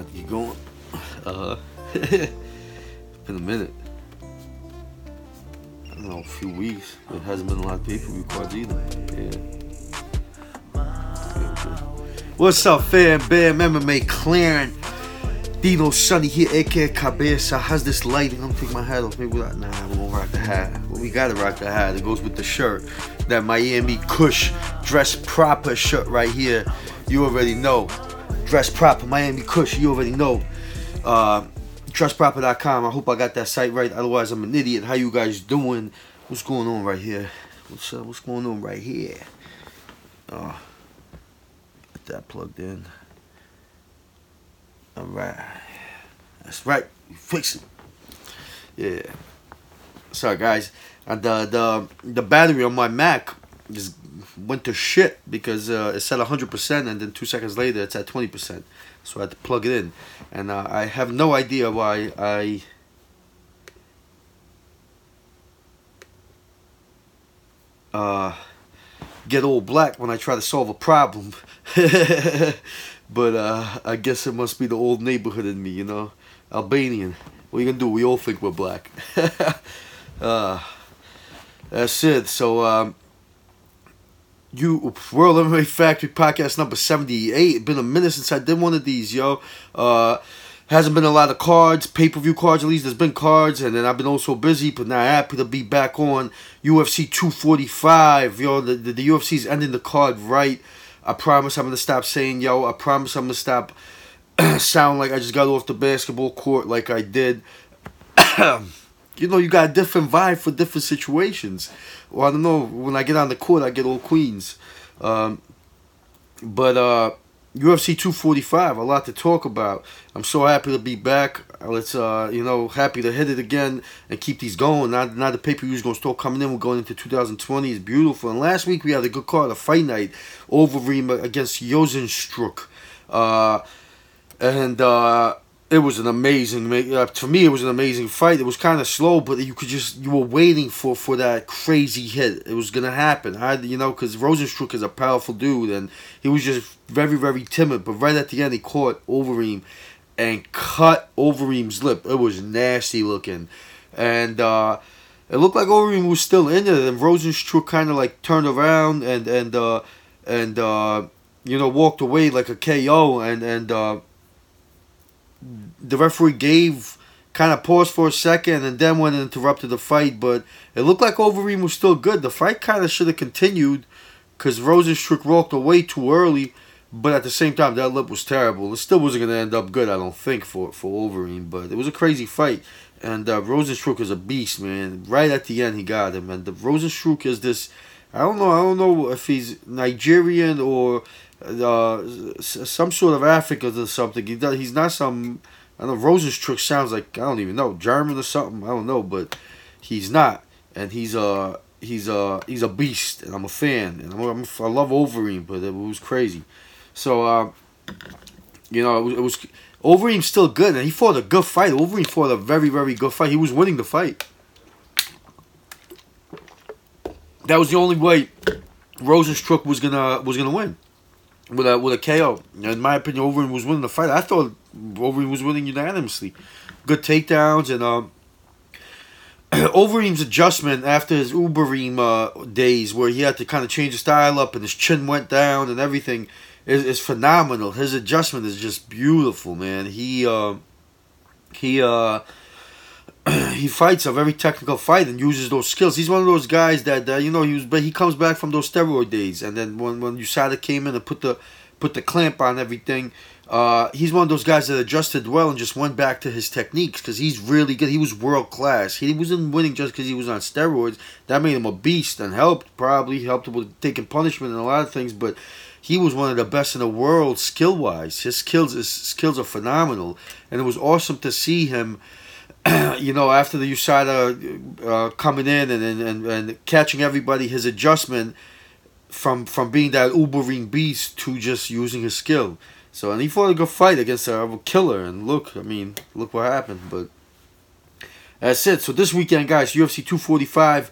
about to get going. Uh, been a minute. I don't know, a few weeks. It hasn't been a lot of people view cards either. Yeah. What's up, fam? Bam MMA clearing. Dino Sunny here, aka Cabeza. How's this lighting? I'm taking my hat off. Maybe not. Nah, we're gonna rock the hat. Well, we gotta rock the hat. It goes with the shirt. That Miami Kush dress proper shirt right here. You already know. Dress proper, Miami Kush. You already know. Uh, dressproper.com. I hope I got that site right. Otherwise, I'm an idiot. How you guys doing? What's going on right here? What's uh, what's going on right here? Get that plugged in. All right. That's right. We fix it. Yeah. Sorry, guys. And the the the battery on my Mac just went to shit because uh, it's at 100% and then two seconds later it's at 20%. So I had to plug it in. And uh, I have no idea why I. Uh, get all black when I try to solve a problem. but uh, I guess it must be the old neighborhood in me, you know? Albanian. What are you gonna do? We all think we're black. uh, that's it. So, um, you World MMA Factory podcast number 78. Been a minute since I did one of these, yo. Uh, hasn't been a lot of cards, pay per view cards at least. There's been cards, and then I've been also busy, but now happy to be back on UFC 245. Yo, the, the, the UFC's ending the card right. I promise I'm gonna stop saying yo. I promise I'm gonna stop sound like I just got off the basketball court like I did. you know, you got a different vibe for different situations. Well, I don't know. When I get on the court, I get all queens. Um, but uh, UFC 245, a lot to talk about. I'm so happy to be back. Let's, uh, you know, happy to hit it again and keep these going. Now, now the pay per views gonna start coming in. We're going into 2020. It's beautiful. And last week we had a good card, a fight night, over Overeem against Rozenstruik. Uh, and uh, it was an amazing. Uh, to me, it was an amazing fight. It was kind of slow, but you could just you were waiting for for that crazy hit. It was gonna happen. I you know because Rozenstruik is a powerful dude, and he was just very very timid. But right at the end, he caught Overeem and cut Overeem's lip. It was nasty looking, and. uh it looked like Overeem was still in it, and Rozenstruik kind of like turned around and and uh, and uh, you know walked away like a KO, and and uh, the referee gave kind of paused for a second and then went and interrupted the fight, but it looked like Overeem was still good. The fight kind of should have continued because Rozenstruik walked away too early, but at the same time, that lip was terrible. It still wasn't going to end up good, I don't think, for, for Overeem, but it was a crazy fight. And uh, Rozenstruik is a beast, man. Right at the end, he got him. And the Rozenstruik is this. I don't know. I don't know if he's Nigerian or uh, some sort of African or something. He does, he's not some. I know Rozenstruik sounds like I don't even know German or something. I don't know, but he's not, and he's a he's a he's a beast, and I'm a fan, and I'm, I'm i love Overeem, but it was crazy. So uh, you know, it was, it was still good, and he fought a good fight. Overeem fought a very very good fight. He was winning the fight. That was the only way Rozenstruik was gonna was gonna win with a with a KO. In my opinion, Overeem was winning the fight. I thought Overeem was winning unanimously. Good takedowns and um, Overeem's adjustment after his Ubereem uh, days, where he had to kind of change his style up and his chin went down and everything, is, is phenomenal. His adjustment is just beautiful, man. He uh, he uh, he fights a very technical fight and uses those skills. He's one of those guys that uh, you know he was, but he comes back from those steroid days, and then when when USADA came in and put the put the clamp on everything, uh, he's one of those guys that adjusted well and just went back to his techniques because he's really good. He was world class. He wasn't winning just because he was on steroids. That made him a beast and helped probably helped him with taking punishment and a lot of things, but. He was one of the best in the world skill wise. His skills, his skills are phenomenal, and it was awesome to see him you know, after the USADA uh, coming in and, and, and catching everybody, his adjustment from from being that Ubereem beast to just using his skill. So, and he fought a good fight against a killer. And look, I mean, look what happened. But that's it. So this weekend, guys, UFC 245.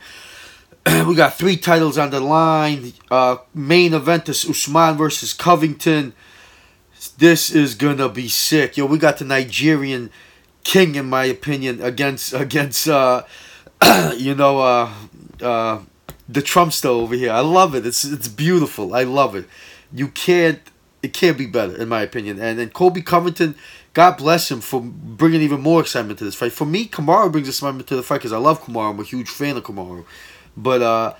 we got three titles on the line. Uh, main event is Usman versus Covington. This is gonna be sick. Yo, we got the Nigerian king, in my opinion, against against uh, you know uh, uh, the Trumpster over here. I love it. It's it's beautiful. I love it. You can't it can't be better in my opinion. And then Colby Covington, God bless him for bringing even more excitement to this fight. For me, Kamaru brings excitement to the fight because I love Kamaru. I'm a huge fan of Kamaru, but uh.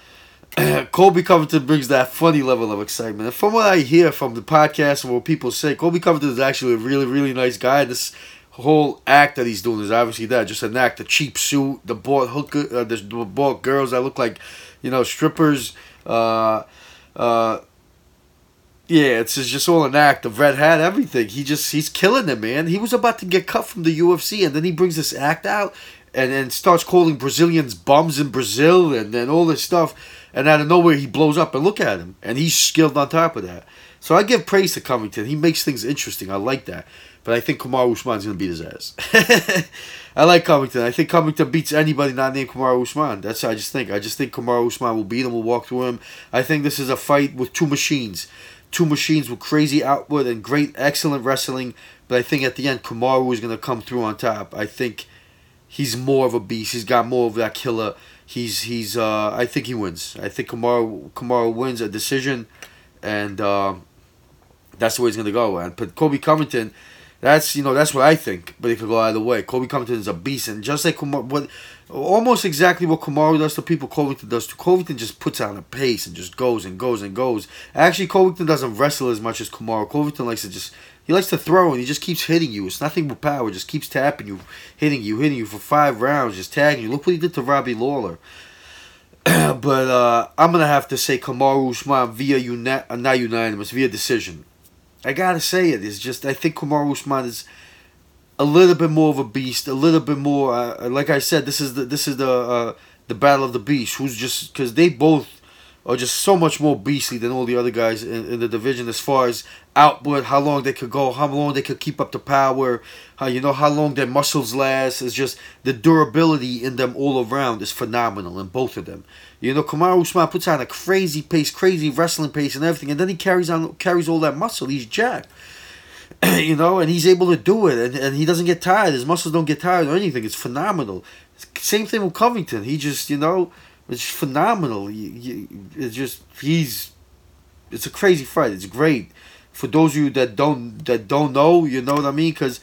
Colby Covington brings that funny level of excitement. And from what I hear from the podcast and what people say, Colby Covington is actually a really, really nice guy. This whole act that he's doing is obviously that just an act, the cheap suit, the bought hooker, uh, the bought girls that look like, you know, strippers. Uh, uh, yeah, it's just all an act. The red hat, everything. He just he's killing it, man. He was about to get cut from the UFC, and then he brings this act out, and then starts calling Brazilians bums in Brazil, and then all this stuff and out of nowhere he blows up. And look at him, and he's skilled on top of that. So I give praise to Covington. He makes things interesting. I like that. But I think Kamaru Usman's gonna beat his ass. I like Covington. I think Covington beats anybody not named Kamaru Usman. That's I just think. I just think Kamaru Usman will beat him. Will walk through him. I think this is a fight with two machines, two machines with crazy output and great, excellent wrestling. But I think at the end, Kamaru is gonna come through on top. I think he's more of a beast. He's got more of that killer he's he's uh, I think he wins. I think Kamaru Kamaru wins a decision, and uh, that's the way he's gonna go. And but Colby Covington, that's you know that's what I think. But it could go either way. Colby Covington is a beast, and just like Kamaru, what almost exactly what Kamaru does to people, Covington does to Covington. Just puts on a pace and just goes and goes and goes. Actually, Covington doesn't wrestle as much as Kamaru. Covington likes to just he likes to throw and he just keeps hitting you. It's nothing but power. Just keeps tapping you, hitting you, hitting you for five rounds, just tagging you. Look what he did to Robbie Lawler. but uh, I'm gonna have to say Kamaru Usman via uni- uh, not unanimous via decision. I gotta say it. It's just I think Kamaru Usman is a little bit more of a beast, a little bit more. Uh, like I said, this is the this is the uh, the battle of the beast. Who's just because they both are just so much more beastly than all the other guys in, in the division as far as output, how long they could go, how long they could keep up the power, how you know how long their muscles last. It's just the durability in them all around is phenomenal in both of them. You know, Kamaru Usman puts on a crazy pace, crazy wrestling pace and everything, and then he carries on carries all that muscle. He's jacked. you know, and he's able to do it, and, and he doesn't get tired. His muscles don't get tired or anything. It's phenomenal. Same thing with Covington. He just, you know, it's phenomenal. It's just he's. It's a crazy fight. It's great. For those of you that don't that don't know, you know what I mean, because.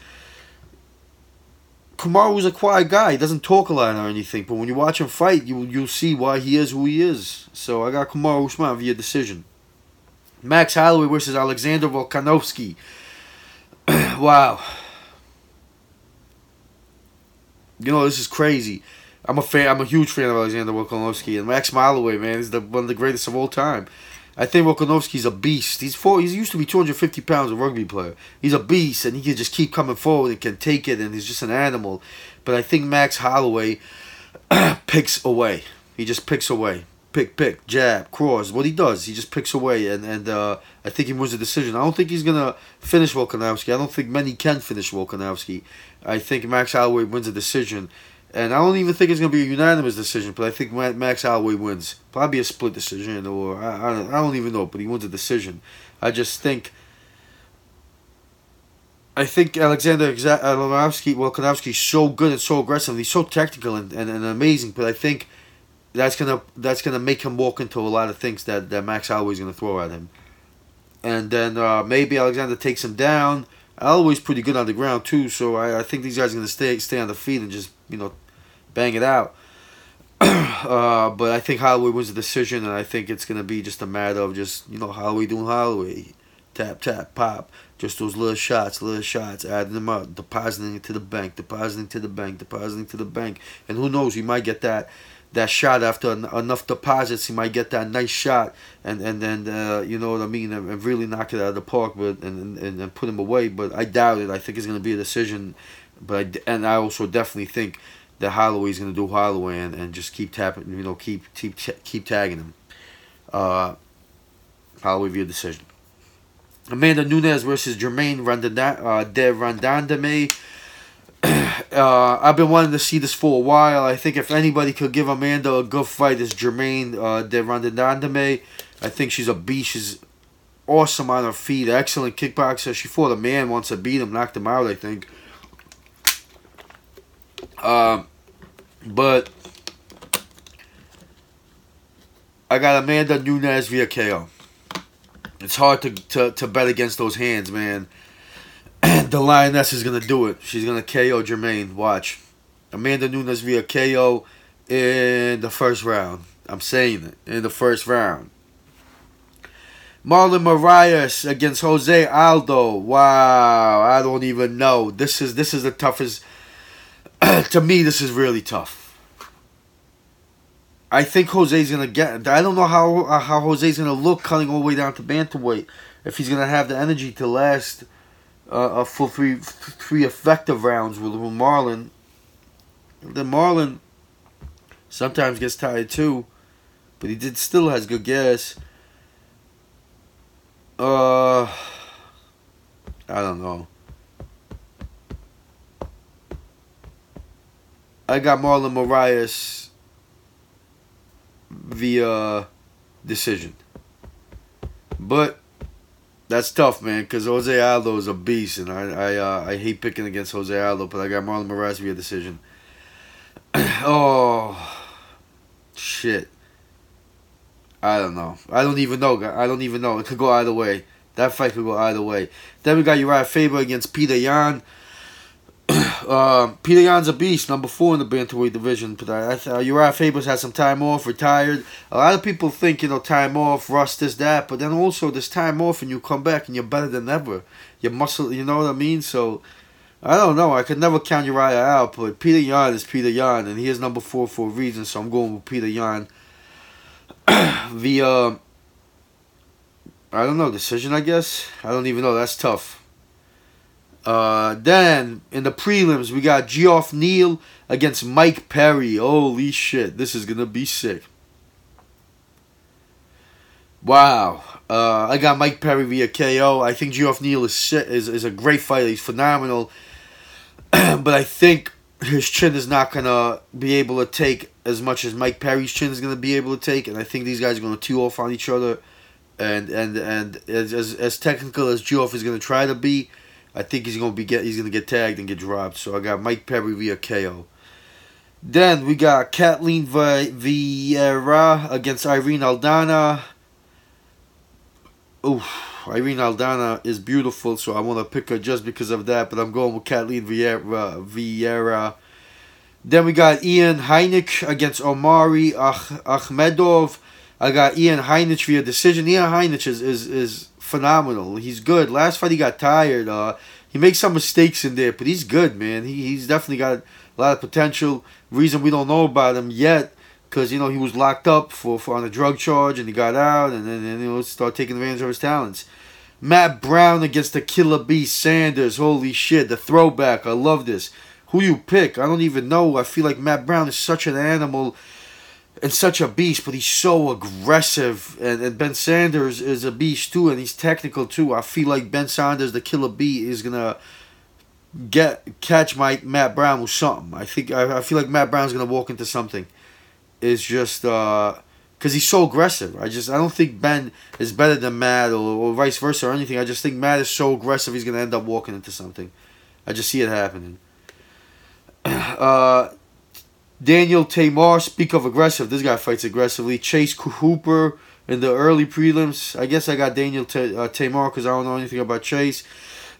Kamaru Kamaru's a quiet guy. He doesn't talk a lot or anything, but when you watch him fight, you you'll see why he is who he is. So I got Kamaru Usman via decision. Max Holloway versus Alexander Volkanovski. wow. You know this is crazy. I'm a fan. I'm a huge fan of Alexander Volkanovski and Max Holloway. Man, he's the one of the greatest of all time. I think Volkanovski's a beast. He's four. He's used to be 250 pounds a rugby player. He's a beast, and he can just keep coming forward and can take it, and he's just an animal. But I think Max Holloway picks away. He just picks away. Pick, pick, jab, cross. What he does, he just picks away, and and uh, I think he wins the decision. I don't think he's gonna finish Volkanovski. I don't think many can finish Volkanovski. I think Max Holloway wins a decision. And I don't even think it's going to be a unanimous decision, but I think Max Holloway wins. Probably a split decision, or I, I, don't, I don't even know, but he wins a decision. I just think. I think Alexander Volkanovski, Volkanovski is so good and so aggressive. He's so technical and, and, and amazing, but I think that's gonna that's gonna make him walk into a lot of things that, that Max Holloway's gonna throw at him. And then uh, maybe Alexander takes him down. Holloway's pretty good on the ground too, so I, I think these guys are gonna stay stay on the feet and just you know bang it out. uh, but I think Holloway wins the decision, and I think it's gonna be just a matter of just you know Holloway doing Holloway, tap tap pop, just those little shots, little shots, adding them up, depositing it to the bank, depositing to the bank, depositing to the bank, and who knows, he might get that that shot after en- enough deposits, he might get that nice shot, and and then uh, you know what I mean, and, and, really knock it out of the park, but and, and and put him away. But I doubt it. I think it's gonna be a decision, but and I also definitely think that Holloway's going to do Holloway and, and just keep tapping, you know, keep keep keep tagging him. Uh, Holloway via decision. Amanda Nunes versus Germaine Randanda, uh, de Randandame. uh, I've been wanting to see this for a while. I think if anybody could give Amanda a good fight, it's Germaine uh, de Randandame. I think she's a beast. She's awesome on her feet. Excellent kickboxer. She fought a man once to beat him, knocked him out, I think. Um, but I got Amanda Nunes via KO. It's hard to, to, to bet against those hands, man. the Lioness is going to do it. She's going to KO Germaine. Watch. Amanda Nunes via KO in the first round. I'm saying it. In the first round. Marlon Moraes against Jose Aldo. Wow, I don't even know. This is this is the toughest. to me, this is really tough. I think Jose's gonna get. I don't know how uh, how Jose's gonna look cutting all the way down to bantamweight. If he's gonna have the energy to last uh, a full three three effective rounds with, with Marlon. Then Marlon sometimes gets tired too, but he did still has good gas. Uh, I don't know. I got Marlon Moraes via decision. But that's tough, man, because Jose Aldo is a beast, and I I uh, I hate picking against Jose Aldo, but I got Marlon Moraes via decision. oh, shit. I don't know. I don't even know. I don't even know. It could go either way. That fight could go either way. Then we got Urijah Faber against Petr Yan. Uh, Petr Yan's a beast, number four in the bantamweight division. But uh, Urijah Faber's had some time off, retired. A lot of people think you know time off, rust is that, but then also this time off and you come back and you're better than ever. Your muscle, you know what I mean? So I don't know. I could never count Urijah out, but Petr Yan is Petr Yan, and he is number four for a reason. So I'm going with Petr Yan via I don't know decision. I guess I don't even know. That's tough. Uh, then in the prelims we got Geoff Neal against Mike Perry. Holy shit, this is gonna be sick. Wow. Uh, I got Mike Perry via KO. I think Geoff Neal is, is is a great fighter. He's phenomenal. but I think his chin is not gonna be able to take as much as Mike Perry's chin is gonna be able to take, and I think these guys are gonna two off on each other, and and and as as, as technical as Geoff is gonna try to be, I think he's gonna be get he's gonna get tagged and get dropped. So I got Mike Perry via KO. Then we got Kathleen Vieira against Irene Aldana. Oof. Irene Aldana is beautiful, so I want to pick her just because of that. But I'm going with Kathleen Vieira. Vieira. Then we got Ian Heinisch against Omari Akhmedov. I got Ian Heinisch via decision. Ian Heinisch is, is, is phenomenal. He's good. Last fight he got tired. Uh, he makes some mistakes in there, but he's good, man. He, he's definitely got a lot of potential. Reason we don't know about him yet because you know he was locked up for, for on a drug charge and he got out and then you know start taking advantage of his talents. Matt Brown against the Killer B Saunders. Holy shit, the throwback. I love this. Who you pick? I don't even know. I feel like Matt Brown is such an animal and such a beast, but he's so aggressive. And, and Ben Saunders is a beast too, and he's technical too. I feel like Ben Saunders, the Killer B, is gonna get catch my Matt Brown with something. I think I, I feel like Matt Brown's gonna walk into something It's just because uh, he's so aggressive. I just I don't think Ben is better than Matt or, or vice versa or anything. I just think Matt is so aggressive he's gonna end up walking into something. I just see it happening. Uh, Daniel Teymur, speak of aggressive. This guy fights aggressively. Chase Hooper in the early prelims. I guess I got Daniel T- uh, Teymur because I don't know anything about Chase.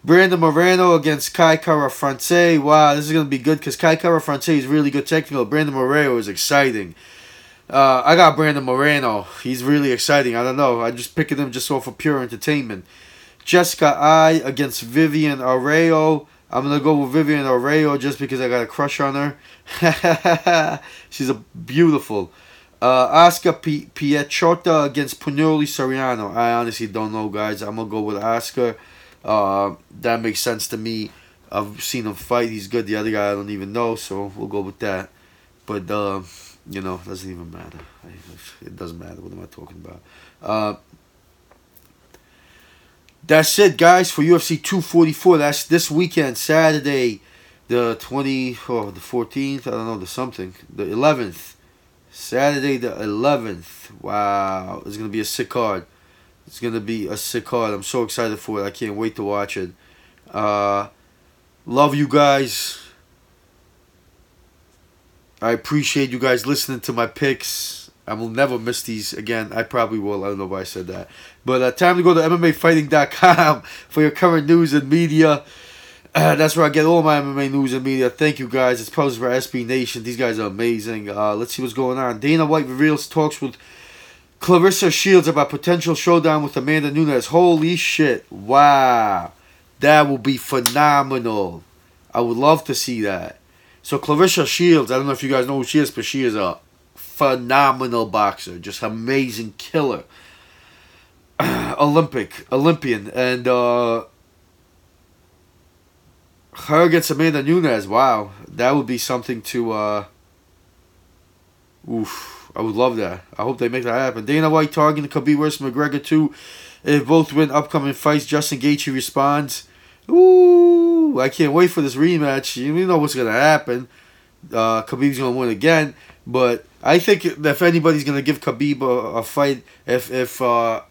Brandon Moreno against Kai Kara France. Wow, this is going to be good because Kai Kara France is really good technical. Brandon Moreno is exciting. Uh, I got Brandon Moreno. He's really exciting. I don't know. I just picking him just off of pure entertainment. Jessica Eye against Vivian Arreo. I'm gonna go with Vivian Arreo just because I got a crush on her. She's a beautiful. Uh, Oscar P- Piechota against Punoli Soriano. I honestly don't know, guys. I'm gonna go with Oscar. Uh, that makes sense to me. I've seen him fight. He's good. The other guy I don't even know, so we'll go with that. But uh, you know, it doesn't even matter. It doesn't matter. What am I talking about? Uh, that's it, guys, for UFC 244. That's this weekend, Saturday, the 20, oh, the 14th. I don't know, the something. The 11th. Saturday, the 11th. Wow. It's to be a sick card. It's gonna be a sick card. I'm so excited for it. I can't wait to watch it. Uh, love you guys. I appreciate you guys listening to my picks. I will never miss these again. I probably will. I don't know why I said that. But uh, time to go to MMAfighting.com for your current news and media. Uh, that's where I get all my MMA news and media. Thank you guys. It's posted by SB Nation. These guys are amazing. Uh, let's see what's going on. Dana White reveals talks with Claressa Shields about potential showdown with Amanda Nunes. Holy shit. Wow. That will be phenomenal. I would love to see that. So Claressa Shields, I don't know if you guys know who she is, but she is a phenomenal boxer. Just amazing killer. Olympic, Olympian. And uh her against Amanda Nunes, wow. That would be something to uh Oof. I would love that. I hope they make that happen. Dana White targeting Khabib versus McGregor too. If both win upcoming fights, Justin Gaethje responds. Ooh, I can't wait for this rematch. You know what's gonna happen. Uh, Khabib's gonna win again, but I think if anybody's gonna give Khabib a, a fight, if if uh,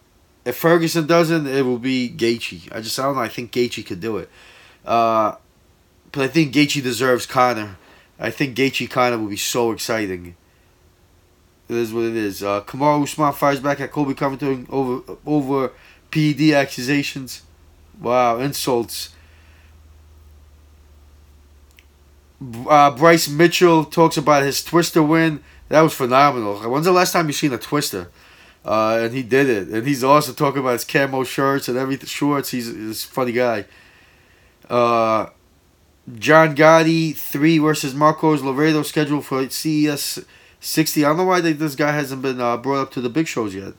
if Ferguson doesn't, it will be Gaethje. I just I don't know. I think Gaethje could do it. Uh, but I think Gaethje deserves Conor. I think Gaethje Conor will be so exciting. It is what it is. Uh, Kamaru Usman fires back at Colby Covington over over PED accusations. Wow, insults. Uh, Bryce Mitchell talks about his Twister win. That was phenomenal. When's the last time you seen a Twister? Uh, and he did it. And he's also talking about his camo shirts and everything, shorts. He's, he's a funny guy. Uh, John Gotti, 3 versus Marcos Laredo scheduled for CES 60. I don't know why they, this guy hasn't been uh, brought up to the big shows yet.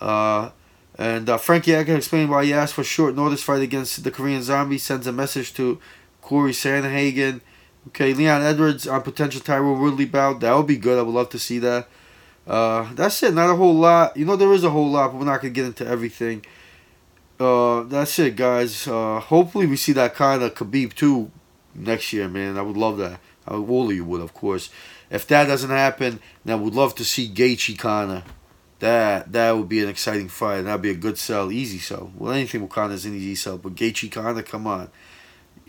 Uh, and uh, Frankie can explain why he asked for short notice fight against the Korean Zombie. Sends a message to Corey Sandhagen. Okay, Leon Edwards on potential Tyron Woodley bout. That would be good. I would love to see that. Uh, that's it. Not a whole lot. You know, there is a whole lot, but we're not going to get into everything. Uh, that's it, guys. Uh, hopefully, we see that kind of Khabib too next year, man. I would love that. I, all of you would, of course. If that doesn't happen, then would love to see Gaethje Conor. That that would be an exciting fight. That'd be a good sell, easy sell. Well, anything with Conor is an easy sell, but Gaethje Conor, come on,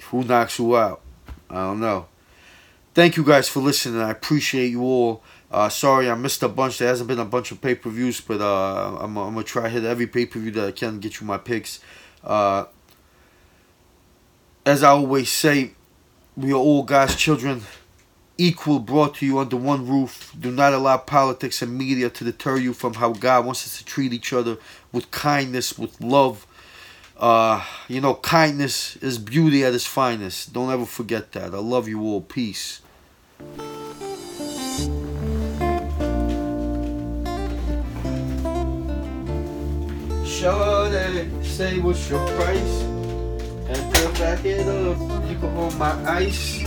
who knocks who out? I don't know. Thank you guys for listening. I appreciate you all. Uh, sorry I missed a bunch. There hasn't been a bunch of pay per views, but uh, I'm, I'm gonna try to hit every pay per view that I can get you my picks. Uh, as I always say, we are all God's children equal brought to you under one roof. Do not allow politics and media to deter you from how God wants us to treat each other with kindness, with love. Uh, you know, kindness is beauty at its finest. Don't ever forget that. I love you all. Peace. Shorty, say what's your price? And to back it up, you can hold my ice.